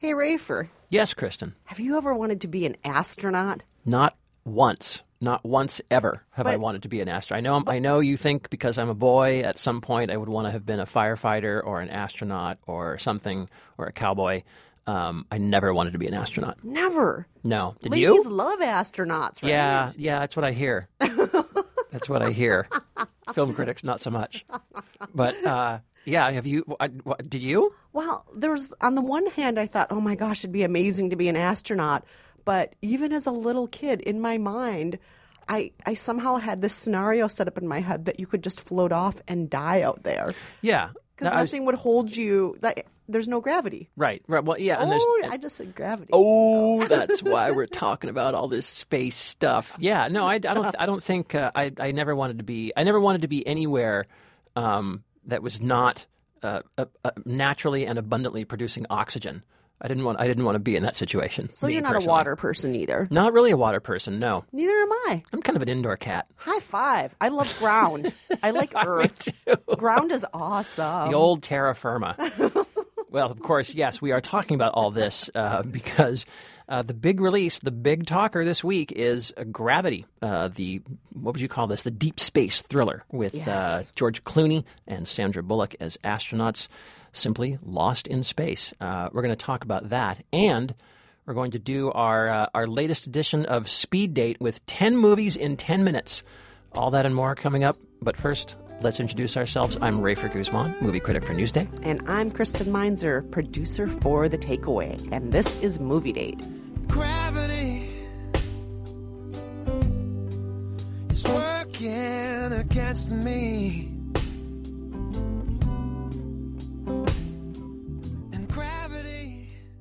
Hey, Rafer, Yes, Kristen. have you ever wanted to be an astronaut? Not once. Not once ever have I wanted to be an astronaut. I know. I know you think because I'm a boy, at some point I would want to have been a firefighter or an astronaut or something or a cowboy. Um, I never wanted to be an astronaut. Never. No. Did Ladies you? love astronauts, right? Yeah, yeah. That's what I hear. that's what I hear. Film critics, not so much. But uh, yeah, have you? I, what, did you? Well, there's on the one hand, I thought, oh my gosh, it'd be amazing to be an astronaut. But even as a little kid, in my mind, I, I somehow had this scenario set up in my head that you could just float off and die out there Yeah. because No, I was- nothing would hold you. That, there's no gravity. right. Right. Well, yeah. And there's, Oh, I just said gravity. Oh, that's why we're talking about all this space stuff. Yeah, no, I, I don't. I don't think uh, I. I never wanted to be. I never wanted to be anywhere um, that was not uh, uh, uh, naturally and abundantly producing oxygen. I didn't want. I didn't want to be in that situation. so you're not a water person either. Not really a water person. No, Neither am I. I'm kind of an indoor cat. High five. I love ground. I like earth. Ground is awesome. The old terra firma. well, of course, yes, we are talking about all this uh, because uh, the big release, the big talker this week is Gravity, uh, the what would you call this? The deep space thriller with uh, Yes. George Clooney and Sandra Bullock as astronauts, simply lost in space. Uh, we're going to talk about that and. We're going to do our uh, our latest edition of Speed Date with 10 movies in 10 minutes. All that and more coming up. But first, let's introduce ourselves. I'm Rafer Guzman, movie critic for Newsday. And I'm Kristen Meinzer, producer for The Takeaway. And this is Movie Date. Gravity is working against me.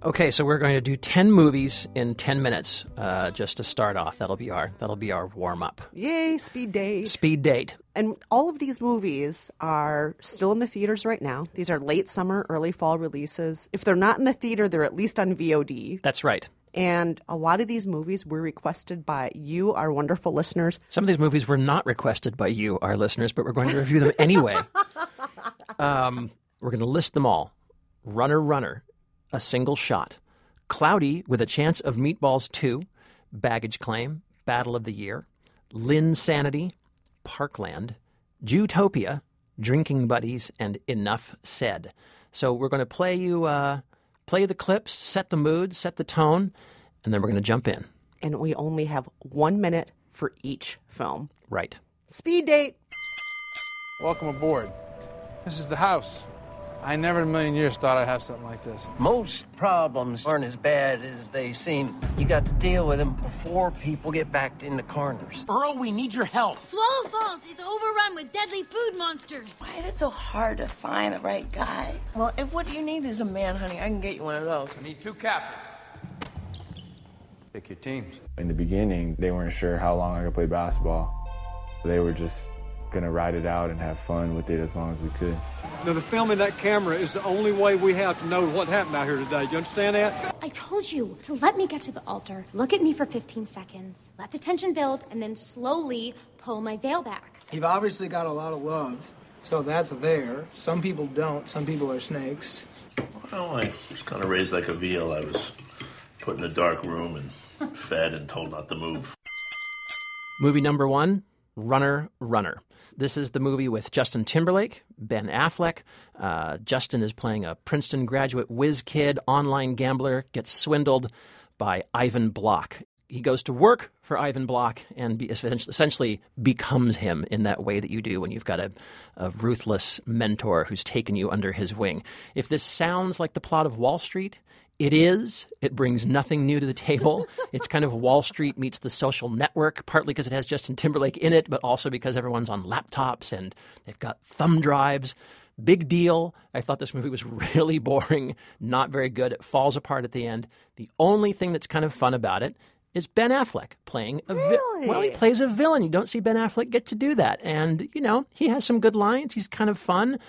Okay, so we're going to do 10 movies in 10 minutes uh, just to start off. That'll be our that'll be our warm up. Yay, Speed Date. Speed Date. And all of these movies are still in the theaters right now. These are late summer, early fall releases. If they're not in the theater, they're at least on VOD. That's right. And a lot of these movies were requested by you, our wonderful listeners. Some of these movies were not requested by you, our listeners, but we're going to review them anyway. Um, we're going to list them all Runner, Runner, A Single Shot, Cloudy with a Chance of Meatballs 2, Baggage Claim, Battle of the Year, Linsanity, Parkland, Jewtopia, Drinking Buddies, and Enough Said. So we're going to play you, uh, play the clips, set the mood, set the tone, and then we're going to jump in. And we only have one minute for each film. Right. Speed Date. Welcome aboard. This is the house. I never in a million years thought I'd have something like this. Most problems aren't as bad as they seem. You got to deal with them before people get backed into corners. Earl, we need your help. Swallow Falls is overrun with deadly food monsters. Why is it so hard to find the right guy? Well, if what you need is a man, honey, I can get you one of those. I need two captains. Pick your teams. In the beginning, they weren't sure how long I could play basketball. They were just gonna ride it out and have fun with it as long as we could. Now, the film in that camera is the only way we have to know what happened out here today. You understand that? I told you to let me get to the altar, look at me for 15 seconds, let the tension build, and then slowly pull my veil back. You've obviously got a lot of love, so that's there. Some people don't. Some people are snakes. Well, I was kind of raised like a veal. I was put in a dark room and fed and told not to move. Movie number one Runner, Runner. This is the movie with Justin Timberlake, Ben Affleck. Uh, Justin is playing a Princeton graduate whiz kid, online gambler, gets swindled by Ivan Block. He goes to work for Ivan Block and be, essentially becomes him in that way that you do when you've got a, a ruthless mentor who's taken you under his wing. If this sounds like the plot of Wall Street, it is. It brings nothing new to the table. it's kind of Wall Street meets the social network, partly because it has Justin Timberlake in it, but also because everyone's on laptops and they've got thumb drives. Big deal. I thought this movie was really boring, not very good. It falls apart at the end. The only thing that's kind of fun about it is Ben Affleck playing a vi- Really? well, he plays a villain. You don't see Ben Affleck get to do that, and you know he has some good lines. He's kind of fun.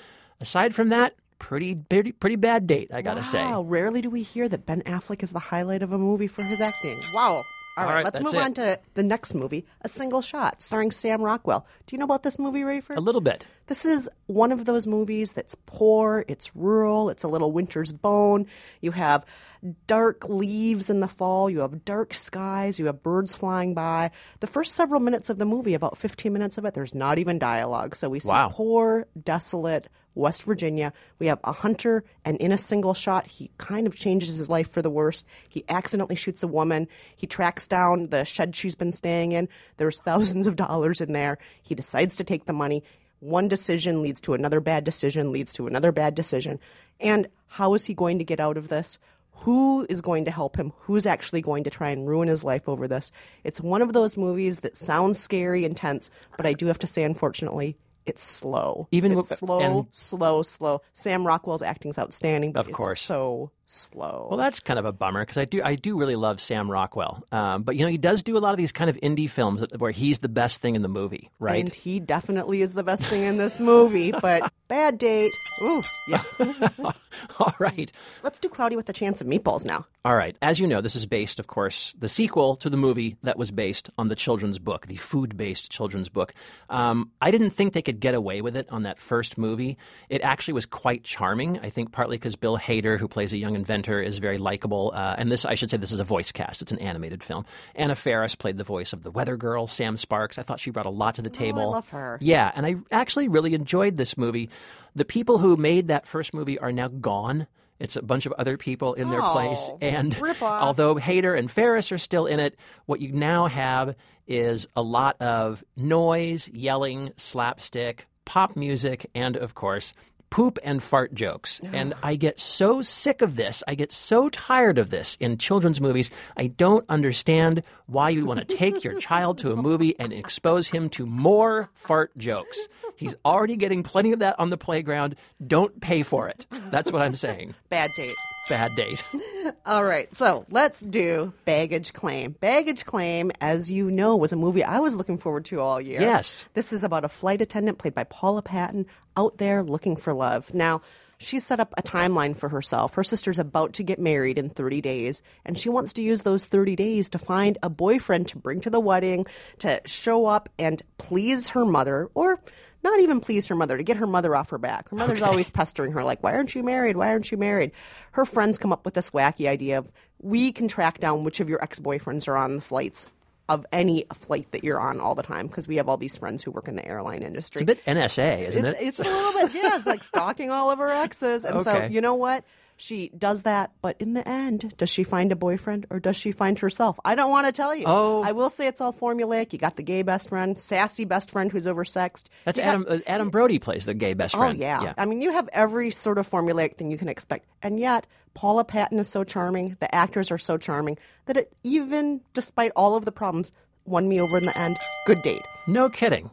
Aside from that, pretty pretty pretty bad date. I gotta say. Wow, rarely do we hear that Ben Affleck is the highlight of a movie for his acting. Wow. All All right, right, let's move it. on to the next movie, A Single Shot, starring Sam Rockwell. Do you know about this movie, Rafer? A little bit. This is one of those movies that's poor, it's rural, it's a little winter's bone. You have dark leaves in the fall, you have dark skies, you have birds flying by. The first several minutes of the movie, about 15 minutes of it, there's not even dialogue. So we see Wow. poor, desolate West Virginia. We have a hunter, and in a single shot, he kind of changes his life for the worst. He accidentally shoots a woman. He tracks down the shed she's been staying in. There's thousands of dollars in there. He decides to take the money. One decision leads to another bad decision, leads to another bad decision. And how is he going to get out of this? Who is going to help him? Who's actually going to try and ruin his life over this? It's one of those movies that sounds scary, and intense, but I do have to say, unfortunately, it's slow. Even it's with- slow, and- slow, slow. Sam Rockwell's acting's outstanding, but Of it's course. so slow. Well, that's kind of a bummer because I do I do really love Sam Rockwell, um, but you know he does do a lot of these kind of indie films where he's the best thing in the movie, right? And he definitely is the best thing in this movie, but bad date. Ooh, yeah. All right. Let's do Cloudy with a Chance of Meatballs now. All right. As you know, this is based, of course, the sequel to the movie that was based on the children's book, the food based children's book. Um, I didn't think they could get away with it on that first movie. It actually was quite charming, I think, partly because Bill Hader, who plays a young inventor, is very likable. Uh, and this, I should say, this is a voice cast, it's an animated film. Anna Faris played the voice of the weather girl, Sam Sparks. I thought she brought a lot to the table. I love her. Yeah. And I actually really enjoyed this movie. The people who made that first movie are now gone. It's a bunch of other people in their place. Oh, And although Hader and Faris are still in it, what you now have is a lot of noise, yelling, slapstick, pop music, and of course, poop and fart jokes. And I get so sick of this. I get so tired of this in children's movies. I don't understand why you want to take your child to a movie and expose him to more fart jokes. He's already getting plenty of that on the playground. Don't pay for it. That's what I'm saying. Bad date. Bad date. All right, so let's do Baggage Claim. Baggage Claim, as you know, was a movie I was looking forward to all year. Yes. This is about a flight attendant played by Paula Patton out there looking for love. Now, she set up a timeline for herself. Her sister's about to get married in 30 days, and she wants to use those 30 days to find a boyfriend to bring to the wedding, to show up and please her mother, or not even please her mother, to get her mother off her back. Her mother's always pestering her, like, why aren't you married? Why aren't you married? Her friends come up with this wacky idea of, we can track down which of your ex boyfriends are on the flights of any flight that you're on all the time because we have all these friends who work in the airline industry. It's a bit NSA, isn't it? It's a little bit, yeah. It's like stalking all of her exes. And so, you know what? She does that, but in the end, does she find a boyfriend or does she find herself? I don't want to tell you. Oh. I will say it's all formulaic. You got the gay best friend, sassy best friend who's oversexed. That's You Adam. uh, Adam Brody plays the gay best friend. Oh yeah. I mean, you have every sort of formulaic thing you can expect, and yet Paula Patton is so charming. The actors are so charming that it, even despite all of the problems, won me over in the end. Good date. No kidding.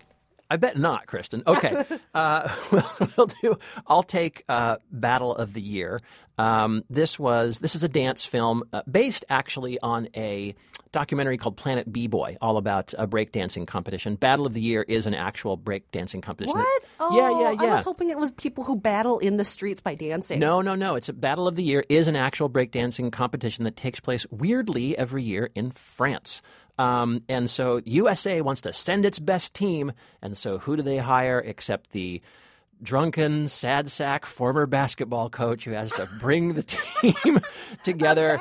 I bet not, Kristen. Okay, uh, we'll, we'll do. I'll take uh, Battle of the Year. Um, this was this is a dance film uh, based actually on a documentary called Planet B Boy, all about a breakdancing competition. Battle of the Year is an actual breakdancing competition. What? Oh, yeah, yeah, yeah. I was hoping it was people who battle in the streets by dancing. No, no, no. It's a Battle of the Year is an actual breakdancing competition that takes place weirdly every year in France. Um, and so USA wants to send its best team, and so who do they hire except the drunken, sad sack former basketball coach who has to bring the team together?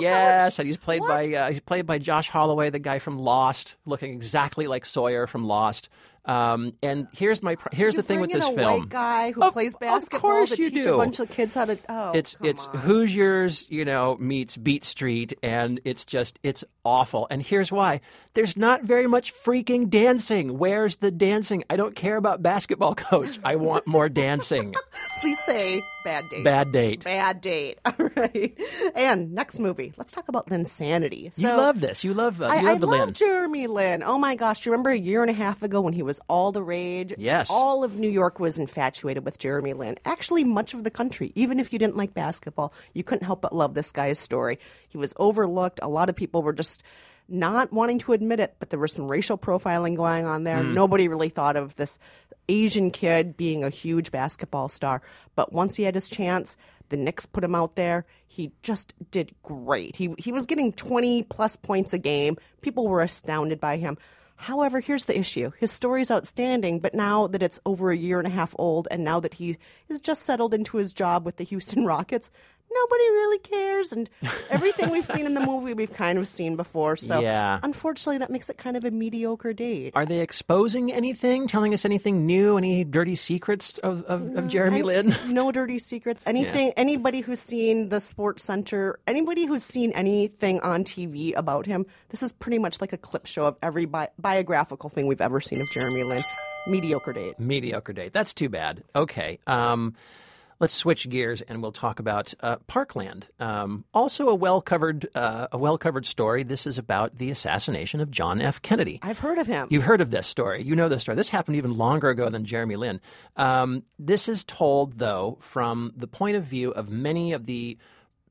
yes, and he's played by uh, he's played by Josh Holloway, the guy from Lost, looking exactly like Sawyer from Lost. Um, and here's my pr- here's You the thing with this film. white guy who Of- plays of basketball course to you teach do. a bunch of kids how to. Oh, it's it's on. Hoosiers, you know, meets Beat Street, and it's just it's awful. And here's why: there's not very much freaking dancing. Where's the dancing? I don't care about basketball coach. I want more dancing. Please say bad date. Bad date. Bad date. All right. And next movie. Let's talk about Linsanity. you So- love this. You love uh, I, you I love the love Lin. Jeremy Lin. Oh my gosh! Do you remember a year and a half ago when he was all the rage? Yes. All of New York was infatuated with Jeremy Lin. Actually, much of the country. Even if you didn't like basketball, you couldn't help but love this guy's story. He was overlooked. A lot of people were just not wanting to admit it, but there was some racial profiling going on there. Mm. Nobody really thought of this Asian kid being a huge basketball star. But once he had his chance, The Knicks put him out there. He just did great. He he was getting 20 plus points a game. People were astounded by him. However, here's the issue. His story's outstanding, but now that it's over a year and a half old and now that he is just settled into his job with the Houston Rockets, nobody really cares. And everything we've seen in the movie, we've kind of seen before. So, Yeah. unfortunately, that makes it kind of a mediocre date. Are they exposing anything, telling us anything new, any dirty secrets of, of, of Jeremy I- Lin? No dirty secrets. Anything. Anybody who's seen the Sports Center, anybody who's seen anything on TV about him, this is pretty much like a clip show of every bi- biographical thing we've ever seen of Jeremy Lin. Mediocre date. Mediocre date. That's too bad. Okay. Um, let's switch gears and we'll talk about uh, Parkland. Um, also, a well covered uh, a well covered story. This is about the assassination of John F. Kennedy. I've heard of him. You've heard of this story. You know this story. This happened even longer ago than Jeremy Lin. Um, this is told, though, from the point of view of many of the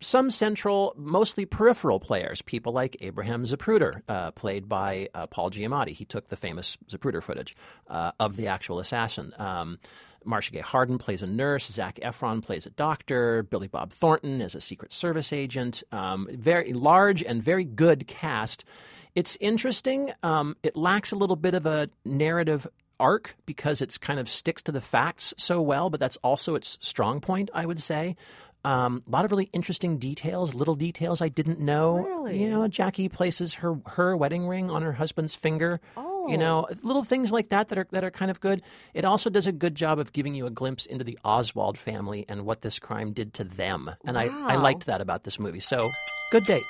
some central, mostly peripheral players, people like Abraham Zapruder, uh, played by uh, Paul Giamatti. He took the famous Zapruder footage uh, of the actual assassin. Um, Marcia Gay Harden plays a nurse. Zac Efron plays a doctor. Billy Bob Thornton is a Secret Service agent. Um, very large and very good cast. It's interesting. Um, it lacks a little bit of a narrative arc because it's kind of sticks to the facts so well, but that's also its strong point, I would say. Um, a lot of really interesting details, little details I didn't know. Really? You know, Jackie places her her wedding ring on her husband's finger. Oh. You know, little things like that that are that are kind of good. It also does a good job of giving you a glimpse into the Oswald family and what this crime did to them. And I, I liked that about this movie. So, good date.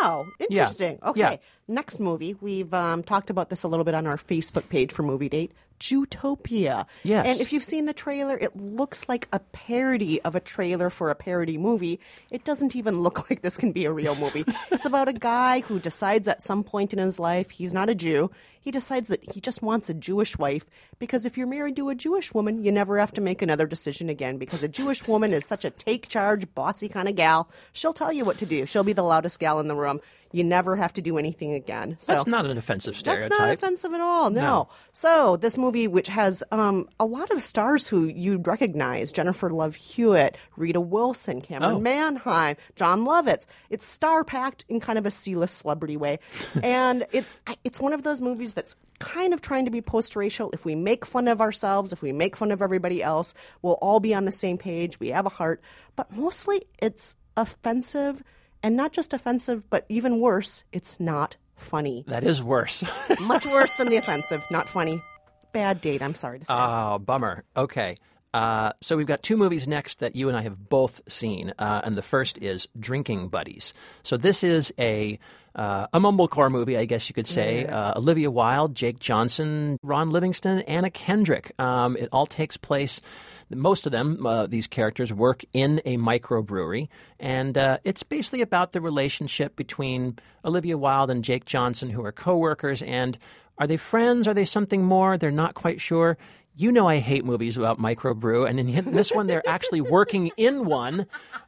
Wow, Yeah. interesting. Okay, Yeah. next movie. We've um, talked about this a little bit on our Facebook page for Movie Date. Jewtopia. Yes. And if you've seen the trailer, it looks like a parody of a trailer for a parody movie. It doesn't even look like this can be a real movie. it's about a guy who decides at some point in his life he's not a Jew. He decides that he just wants a Jewish wife because if you're married to a Jewish woman, you never have to make another decision again because a Jewish woman is such a take charge, bossy kind of gal. She'll tell you what to do. She'll be the loudest gal in the room. You never have to do anything again. So That's not an offensive stereotype. that's not offensive at all. No. No. So this movie, which has um, a lot of stars who you'd recognize: Jennifer Love Hewitt, Rita Wilson, Camryn Oh. Manheim, Jon Lovitz. It's star packed in kind of a C-list celebrity way, and it's it's one of those movies that's kind of trying to be post-racial. If we make fun of ourselves, if we make fun of everybody else, we'll all be on the same page. We have a heart, but mostly it's offensive. And not just offensive, but even worse, it's not funny. That is worse. Much worse than the offensive. Not funny. Bad date, I'm sorry to say. Oh, bummer. Okay. Uh, so we've got two movies next that you and I have both seen, uh, and the first is Drinking Buddies. So this is a uh, a mumblecore movie, I guess you could say. Uh, Olivia Wilde, Jake Johnson, Ron Livingston, Anna Kendrick. Um, it all takes place. Most of them, uh, these characters, work in a microbrewery, and uh, it's basically about the relationship between Olivia Wilde and Jake Johnson, who are coworkers. And are they friends? Are they something more? They're not quite sure. You know, I hate movies about microbrew, and in this one, they're actually working in one.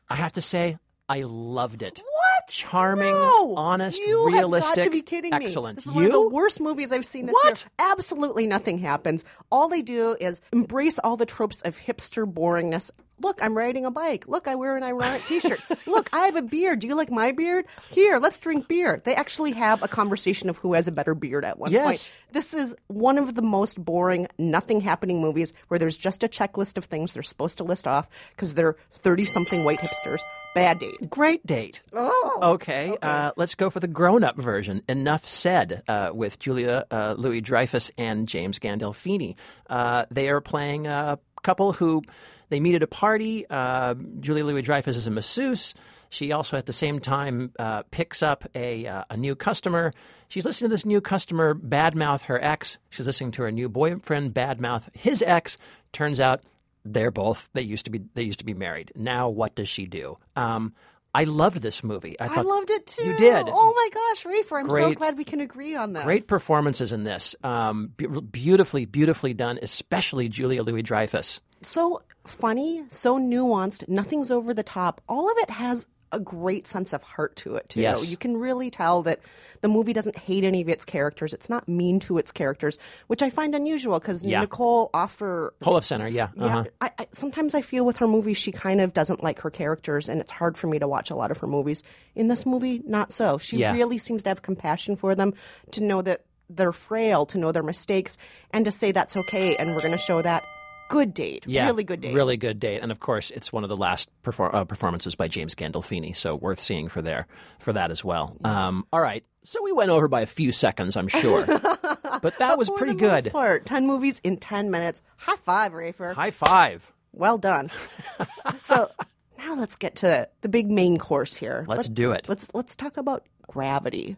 I have to say, I loved it. What? Charming, No! honest, you realistic. have got to be kidding me. Excellent. This is you? one of the worst movies I've seen this What? year. Absolutely nothing happens. All they do is embrace all the tropes of hipster boringness. Look, I'm riding a bike. Look, I wear an ironic T-shirt. Look, I have a beard. Do you like my beard? Here, let's drink beer. They actually have a conversation of who has a better beard at one Yes. point. This is one of the most boring, nothing happening movies where there's just a checklist of things they're supposed to list off because they're 30 something white hipsters. Bad date. Great date. Oh. Okay, Uh, let's go for the grown-up version. Enough said uh, with Julia uh, Louis Dreyfus and James Gandolfini. Uh, they are playing a couple who they meet at a party. Uh, Julia Louis Dreyfus is a masseuse. She also, at the same time, uh, picks up a uh, a new customer. She's listening to this new customer badmouth her ex. She's listening to her new boyfriend badmouth his ex. Turns out they're both they used to be they used to be married. Now what does she do? Um, I loved this movie. I I loved it too. You did. Oh my gosh, Rafer, I'm so glad we can agree on this. Great performances in this. Um, be- beautifully, beautifully done, especially Julia Louis Dreyfus. So funny, so nuanced, nothing's over the top. All of it has a great sense of heart to it too. Yes. You can really tell that the movie doesn't hate any of its characters. It's not mean to its characters, which I find unusual because Yeah. Nicole offer Olaf Center, yeah. yeah, Uh-huh. I, I, sometimes I feel with her movies she kind of doesn't like her characters, and it's hard for me to watch a lot of her movies. In this movie, not so. She Yeah. really seems to have compassion for them, to know that they're frail, to know their mistakes, and to say that's okay, and we're going to show that. Good date, Yeah, really good date. Really good date, and of course, it's one of the last perfor- uh, performances by James Gandolfini, so worth seeing for there for that as well. Um, all right, so we went over by a few seconds, I'm sure, but that was For pretty the good. most part, ten movies in ten minutes. High five, Rafer. High five. Well done. so now let's get to the big main course here. Let's Let- do it. Let's let's talk about gravity.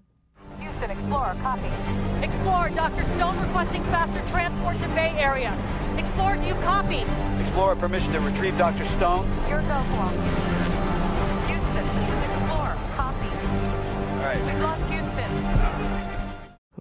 Houston, Explorer, copy. Explorer, Dr. Stone requesting faster transport to Bay Area. Explorer, do you copy? Explorer, permission to retrieve Dr. Stone. Your go, Guam. Houston, this is Explorer, copy. All right. We've lost Houston.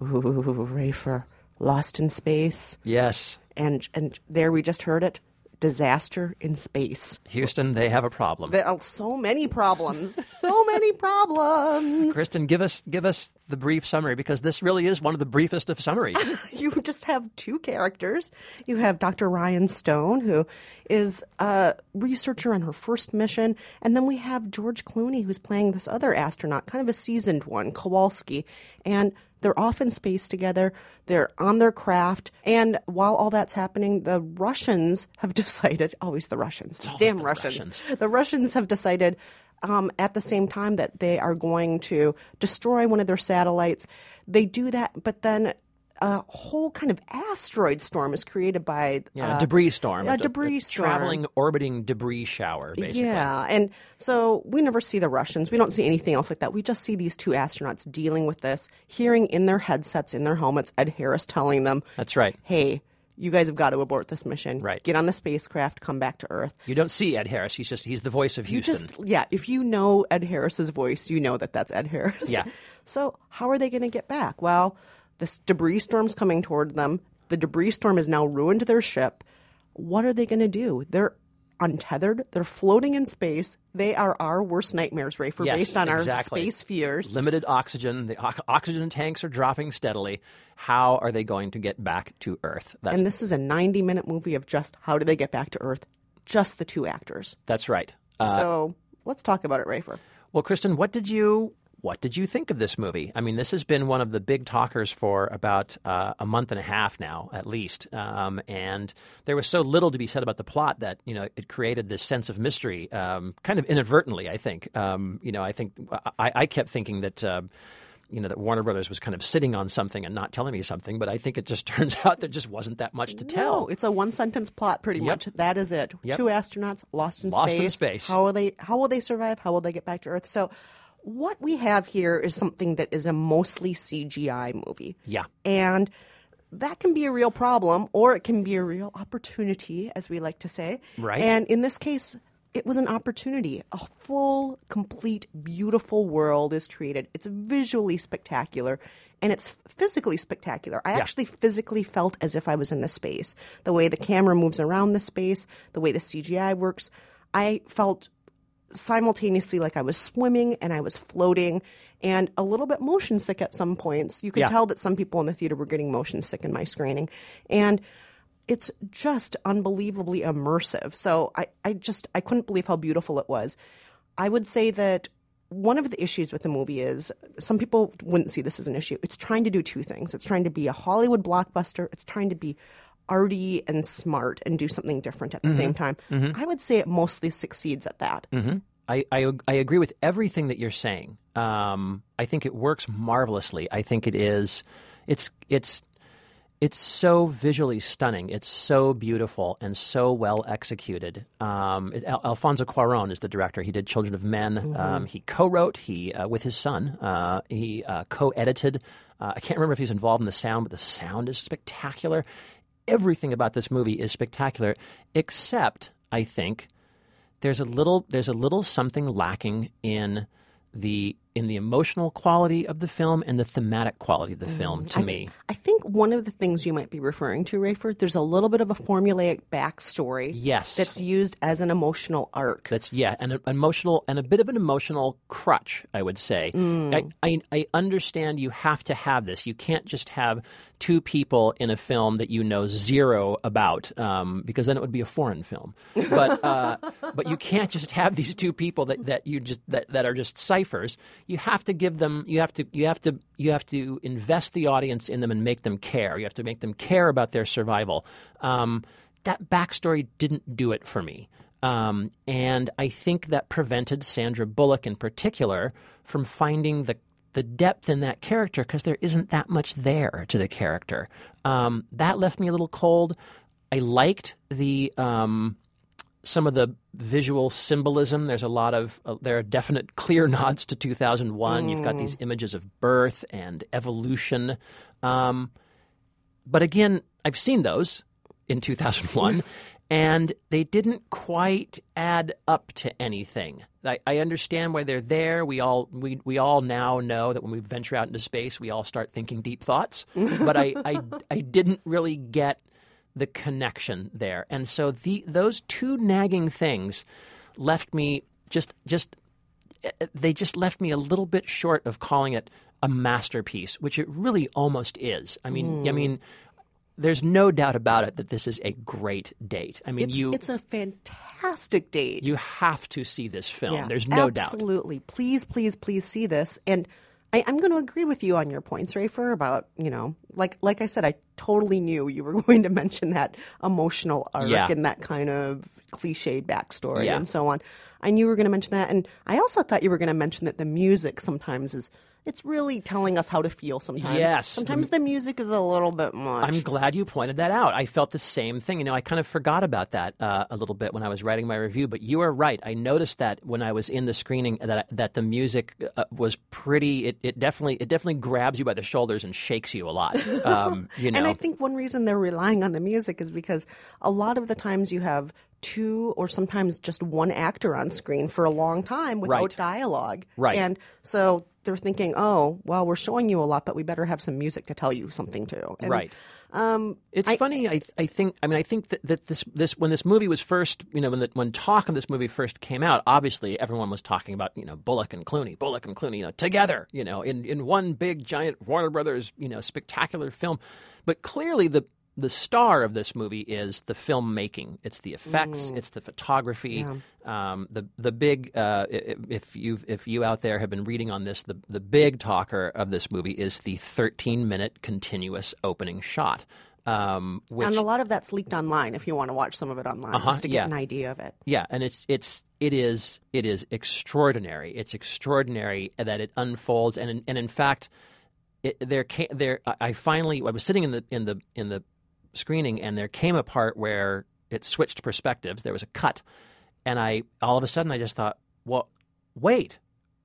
Ooh, Rafer, Lost in Space. Yes, And and there we just heard it. Disaster in space. Houston, they have a problem. There are so many problems. so many problems. Kristen, give us give us the brief summary because this really is one of the briefest of summaries. you just have two characters. You have Dr. Ryan Stone, who is a researcher on her first mission, and then we have George Clooney, who's playing this other astronaut, kind of a seasoned one, Kowalski. And they're off in space together. They're on their craft. And while all that's happening, the Russians have decided, always the Russians, these damn the Russians. Russians. The Russians have decided um, at the same time that they are going to destroy one of their satellites. They do that, but then a whole kind of asteroid storm is created by Yeah, uh, debris storm. A, a- debris a storm. traveling, orbiting debris shower, basically. Yeah, and so we never see the Russians. We don't see anything else like that. We just see these two astronauts dealing with this, hearing in their headsets, in their helmets, Ed Harris telling them, That's right. "Hey, you guys have got to abort this mission. Right. Get on the spacecraft, come back to Earth." You don't see Ed Harris. He's just he's the voice of You just yeah, if you know Ed Harris's voice, you know that that's Ed Harris. Yeah. So how are they going to get back? Well, this debris storm's coming toward them. The debris storm has now ruined their ship. What are they going to do? They're untethered. They're floating in space. They are our worst nightmares, Rafer, Yes, based on exactly. our space fears. Limited oxygen. The ox- oxygen tanks are dropping steadily. How are they going to get back to Earth? That's And this is a 90 minute movie of just how do they get back to Earth? Just the two actors. that's right. Uh, so let's talk about it, Rafer. Well, Kristen, what did you what did you think of this movie? I mean, this has been one of the big talkers for about uh, a month and a half now, at least. Um, and there was so little to be said about the plot that you know it created this sense of mystery, um, kind of inadvertently. I think. Um, you know, I think I, I kept thinking that. Uh, you know that Warner Brothers was kind of sitting on something and not telling me something, but I think it just turns out there just wasn't that much to tell. No, it's a one sentence plot pretty Yep. much. That is it. Yep. Two astronauts lost in Lost in space. space. How will they how will they survive? How will they get back to Earth? So what we have here is something that is a mostly CGI movie. Yeah. And that can be a real problem or it can be a real opportunity, as we like to say. Right. And in this case, it was an opportunity. A full, complete, beautiful world is created. It's visually spectacular and it's physically spectacular. I Yeah. actually physically felt as if I was in the space. The way the camera moves around the space, the way the CGI works, I felt simultaneously like I was swimming and I was floating and a little bit motion sick at some points. You could Yeah. tell that some people in the theater were getting motion sick in my screening. And it's just unbelievably immersive. So I, I just I couldn't believe how beautiful it was. I would say that one of the issues with the movie is some people wouldn't see this as an issue. It's trying to do two things. It's trying to be a Hollywood blockbuster. It's trying to be arty and smart and do something different at the same time. I would say it mostly succeeds at that. hmm I, I I agree with everything that you're saying. Um, I think it works marvelously. I think it is. It's it's it's so visually stunning. It's so beautiful and so well executed. Um, it, Al- Alfonso Cuarón is the director. He did Children of Men. Um, he co-wrote. He uh, with his son. Uh, he uh, co-edited. Uh, I can't remember if he's involved in the sound, but the sound is spectacular. Everything about this movie is spectacular, except I think there's a little there's a little something lacking in the in the emotional quality of the film and the thematic quality of the film to I, me. I think one of the things you might be referring to, Rafer, there's a little bit of a formulaic backstory. Yes. That's used as an emotional arc. That's yeah, and an emotional and a bit of an emotional crutch, I would say. Mm. I, I I understand you have to have this. You can't just have two people in a film that you know zero about, um, because then it would be a foreign film. But uh, but you can't just have these two people that, that you just that, that are just ciphers. You have to give them. You have to. You have to. You have to invest the audience in them and make them care. You have to make them care about their survival. Um, that backstory didn't do it for me. Um, and I think that prevented Sandra Bullock in particular from finding the the depth in that character because there isn't that much there to the character. Um, that left me a little cold. I liked the um, some of the visual symbolism. There's a lot of uh, there are definite clear nods to 2001. You've got these images of birth and evolution. Um, but again, I've seen those in 2001, and they didn't quite add up to anything. I, I understand why they're there. We all we, we all now know that when we venture out into space, we all start thinking deep thoughts. but I, I I didn't really get the connection there, and so the those two nagging things left me just just they just left me a little bit short of calling it a masterpiece, which it really almost is. I mean, I Mm. mean, there's no doubt about it that this is a great date. I mean, it's, you it's a fantastic date. you have to see this film. Yeah, there's no doubt. Absolutely. Please, please, please see this. And I, I'm going to agree with you on your points, Rafer, about, you know, like like I said, I totally knew you were going to mention that emotional arc Yeah. and that kind of cliched backstory Yeah. and so on. I knew you were going to mention that. And I also thought you were going to mention that the music sometimes is, it's really telling us how to feel sometimes. Yes. Sometimes the music is a little bit much. I'm glad you pointed that out. I felt the same thing. You know, I kind of forgot about that uh, a little bit when I was writing my review. But you are right. I noticed that when I was in the screening that that the music uh, was pretty. It, it definitely it definitely grabs you by the shoulders and shakes you a lot. Um, you know, And I think one reason they're relying on the music is because a lot of the times you have two or sometimes just one actor on screen for a long time without Right. dialogue. Right. And so they're thinking, oh, well, we're showing you a lot, but we better have some music to tell you something too. And, right. Um, It's I- funny. I I think. I mean, I think that, that this this when this movie was first, you know, when the, when talk of this movie first came out, obviously everyone was talking about you know Bullock and Clooney, Bullock and Clooney, you know, together, you know, in in one big giant Warner Brothers, you know, spectacular film. But clearly the the star of this movie is the filmmaking. It's the effects. Mm. It's the photography. Um, the the big uh, if you if you out there have been reading on this, the the big talker of this movie is the 13 minute continuous opening shot. Um, which and a lot of that's leaked online if you want to watch some of it online Uh-huh, just to get yeah. an idea of it. yeah, and it's it's it is it is extraordinary. It's extraordinary that it unfolds, and in, and in fact, it, there there. I I finally I was sitting in the in the in the screening, and there came a part where it switched perspectives. There was a cut, and I all of a sudden I just thought, well, wait.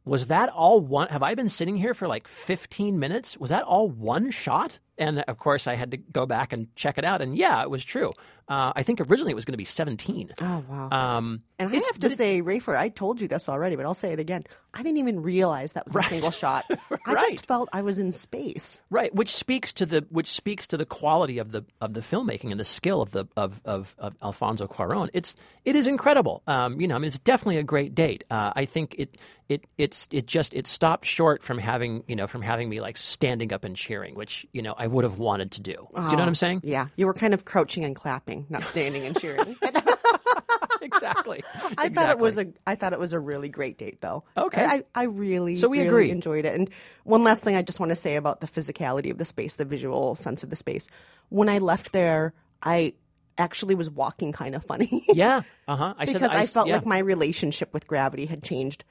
Was that all one? Have I been sitting here for like 15 minutes? Was that all one shot? And of course, I had to go back and check it out. And yeah, it was true. Uh, I think originally it was going to be 17. Oh, wow. Um, And I have to it- say, Rafer, I told you this already, but I'll say it again. I didn't even realize that was a single shot. I Right. just felt I was in space. right, which speaks to the which speaks to the quality of the of the filmmaking and the skill of the of of, of Alfonso Cuarón. It's it is incredible. Um, you know, I mean, it's definitely a great date. Uh, I think it it it's it just it stopped short from having you know from having me like standing up and cheering, which you know I would have wanted to do. Do you know what I'm saying? Yeah, you were kind of crouching and clapping, not standing and cheering. exactly. I thought it was a I thought it was a really great date though. Okay. I, I really So we really agree. enjoyed it. And one last thing I just want to say about the physicality of the space, the visual sense of the space. When I left there, I actually was walking kind of funny. Yeah. Uh huh. I said because I, s- felt yeah. like my relationship with gravity had changed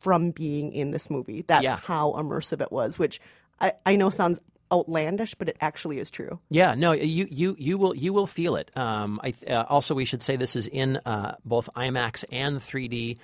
from being in this movie. That's Yeah. how immersive it was, which I, I know sounds outlandish, but it actually is true. Yeah, no, you you you will you will feel it. Um, I uh, also we should say this is in uh, both IMAX and 3D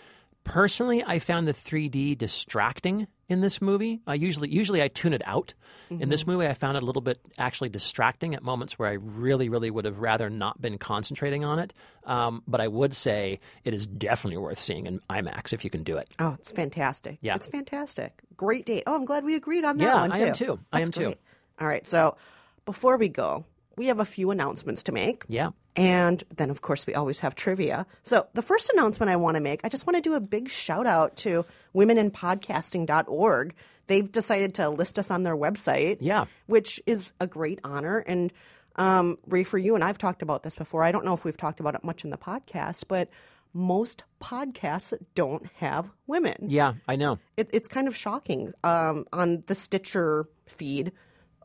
Personally, I found the 3D distracting in this movie. I usually usually I tune it out. In this movie, I found it a little bit actually distracting at moments where I really, really would have rather not been concentrating on it. Um, but I would say it is definitely worth seeing in IMAX if you can do it. Oh, it's fantastic. Yeah. It's fantastic. Great date. Oh, I'm glad we agreed on that Yeah, one I am too. I That's am too. All right. So before we go, we have a few announcements to make. Yeah. And then, of course, we always have trivia. So, the first announcement I want to make, I just want to do a big shout out to womeninpodcasting.org. They've decided to list us on their website. Yeah. Which is a great honor. And, um, Rafer, you and I've talked about this before. I don't know if we've talked about it much in the podcast, but most podcasts don't have women. Yeah, I know. It, it's kind of shocking. Um, on the Stitcher feed,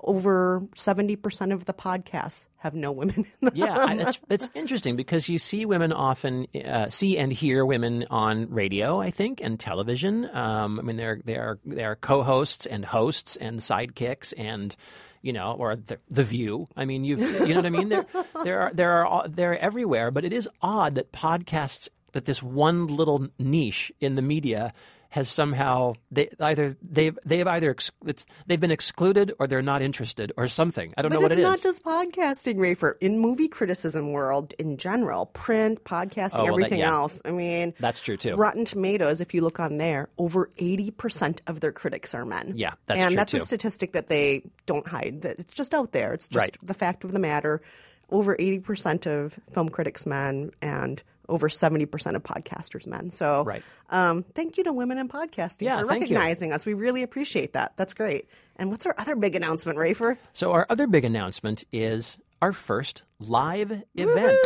over 70% of the podcasts have no women in them. yeah, I, it's it's interesting because you see women often uh, see and hear women on radio, I think, and television. Um, I mean, they're they are they are co-hosts and hosts and sidekicks and you know, or the, the View. I mean, you you know what I mean? There there are there are they're everywhere, but it is odd that podcasts that this one little niche in the media has somehow they either they've they've either it's, they've been excluded or they're not interested or something. I don't but know what it's it not just podcasting, Rafer. In movie criticism world in general, print, podcasting, Oh, well, that- everything yeah. else. I mean, That's true too. Rotten Tomatoes, if you look on there, over 80% of their critics are men. Yeah, that's true. and that's too. a statistic that they don't hide. That It's just out there. It's just Right. the fact of the matter. Over 80% of film critics men and over 70% of podcasters men. So Right. um, thank you to Women in Podcasting Yeah, for you. recognizing us. We really appreciate that. That's great. And what's our other big announcement, Rafer? So our other big announcement is our first live event.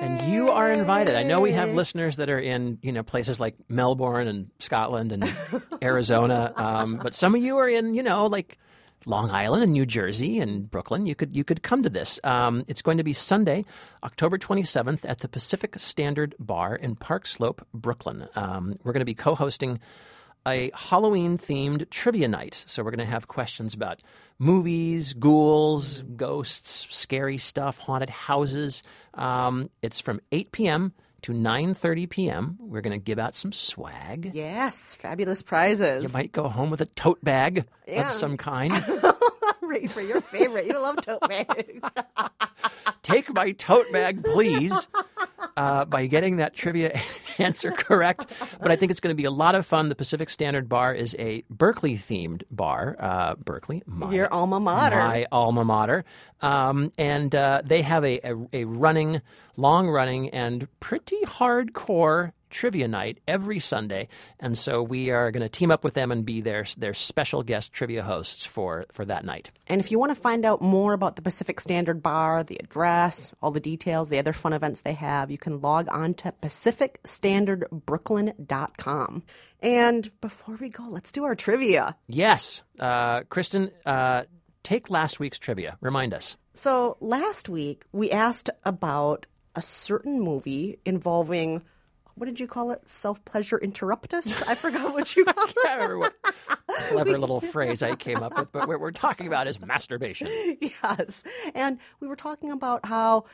And you are invited. I know we have listeners that are in, you know, places like Melbourne and Scotland and Arizona, um, but some of you are in, you know, like Long Island and New Jersey and Brooklyn. You could you could come to this. Um, it's going to be Sunday, October 27th at the Pacific Standard Bar in Park Slope, Brooklyn. Um, we're going to be co-hosting a Halloween themed trivia night. So we're going to have questions about movies, ghouls, ghosts, scary stuff, haunted houses. Um, it's from 8 p.m. to 9:30 p.m. We're going to give out some swag. Yes, fabulous prizes. You might go home with a tote bag Yeah. of some kind. Rafer, your favorite. You love tote bags. Take my tote bag, please, uh, by getting that trivia answer correct. But I think it's going to be a lot of fun. The Pacific Standard Bar is a Berkeley themed bar. Uh, Berkeley, my, Your alma mater. My alma mater. Um, and uh, they have a, a, a running, long running, and pretty hardcore trivia night every Sunday. And so we are going to team up with them and be their, their special guest trivia hosts for, for that night. And if you want to find out more about the Pacific Standard Bar, the address, all the details, the other fun events they have, you can log on to pacificstandardbrooklyn.com. And before we go, let's do our trivia. Yes. Uh, Kristen, uh, take last week's trivia. Remind us. So last week, we asked about a certain movie involving. What did you call it? Self pleasure interruptus? I forgot what you called it. What clever little phrase I came up with, but what we're talking about is masturbation. yes. And we were talking about how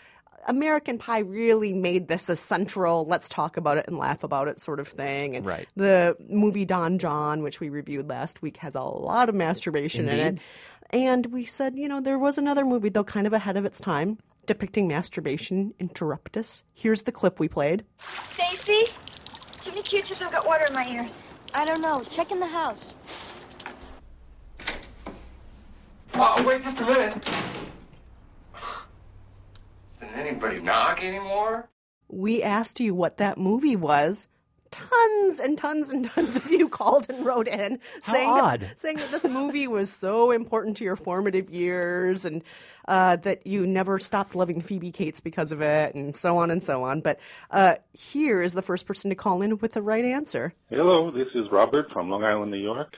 American Pie really made this a central, let's talk about it and laugh about it sort of thing. And Right. the movie Don Jon, which we reviewed last week, has a lot of masturbation in it. And we said, you know, there was another movie, though kind of ahead of its time, depicting masturbation interruptus. Here's the clip we played. Stacy, too many Q-tips. I've got water in my ears. I don't know. Check in the house. Oh, wait just a minute. Didn't anybody knock anymore? We asked you what that movie was. Tons and tons and tons of you called and wrote in How saying odd. that, saying that this movie was so important to your formative years and uh, that you never stopped loving Phoebe Cates because of it, and so on and so on. But uh, here is the first person to call in with the right answer. Hello, this is Robert from Long Island, New York,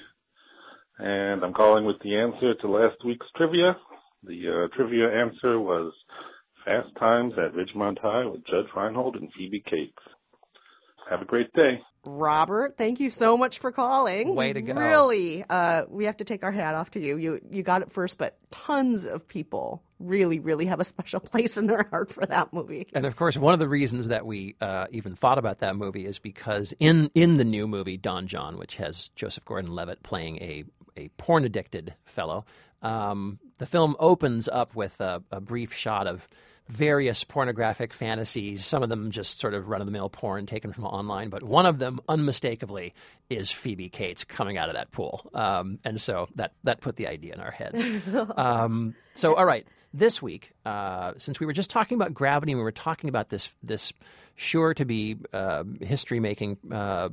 and I'm calling with the answer to last week's trivia. The uh, trivia answer was Fast Times at Ridgemont High with Judge Reinhold and Phoebe Cates. Have a great day. Robert, thank you so much for calling. Way to go. Really, uh, we have to take our hat off to you. You you got it first, but tons of people really, really have a special place in their heart for that movie. And of course, one of the reasons that we uh, even thought about that movie is because in in the new movie Don Jon, which has Joseph Gordon-Levitt playing a a porn addicted fellow, um, the film opens up with a, a brief shot of various pornographic fantasies, some of them just sort of run of the mill porn taken from online, but one of them unmistakably is Phoebe Cates coming out of that pool. Um, and so that, that put the idea in our heads. um, so, all right, this week, uh, since we were just talking about gravity and we were talking about this, this sure to be uh, history making uh,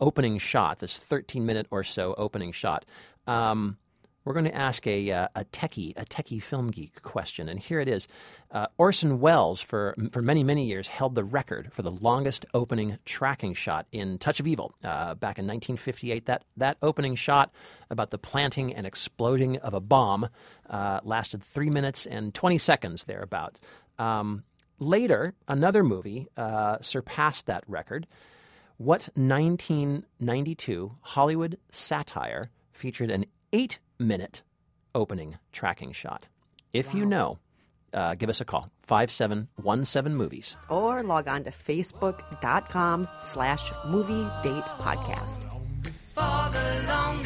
opening shot, this 13 minute or so opening shot. Um, we're going to ask a, uh, a techie, a techie film geek question, and here it is. Uh, Orson Welles, for for many many years, held the record for the longest opening tracking shot in Touch of Evil uh, back in 1958. That that opening shot about the planting and exploding of a bomb uh, lasted three minutes and 20 seconds thereabout. Um, later, another movie uh, surpassed that record. What 1992 Hollywood satire featured an eight minute opening tracking shot. If you know, uh, give us a call 5717 movies. Or log on to facebook.com slash movie date podcast. For the long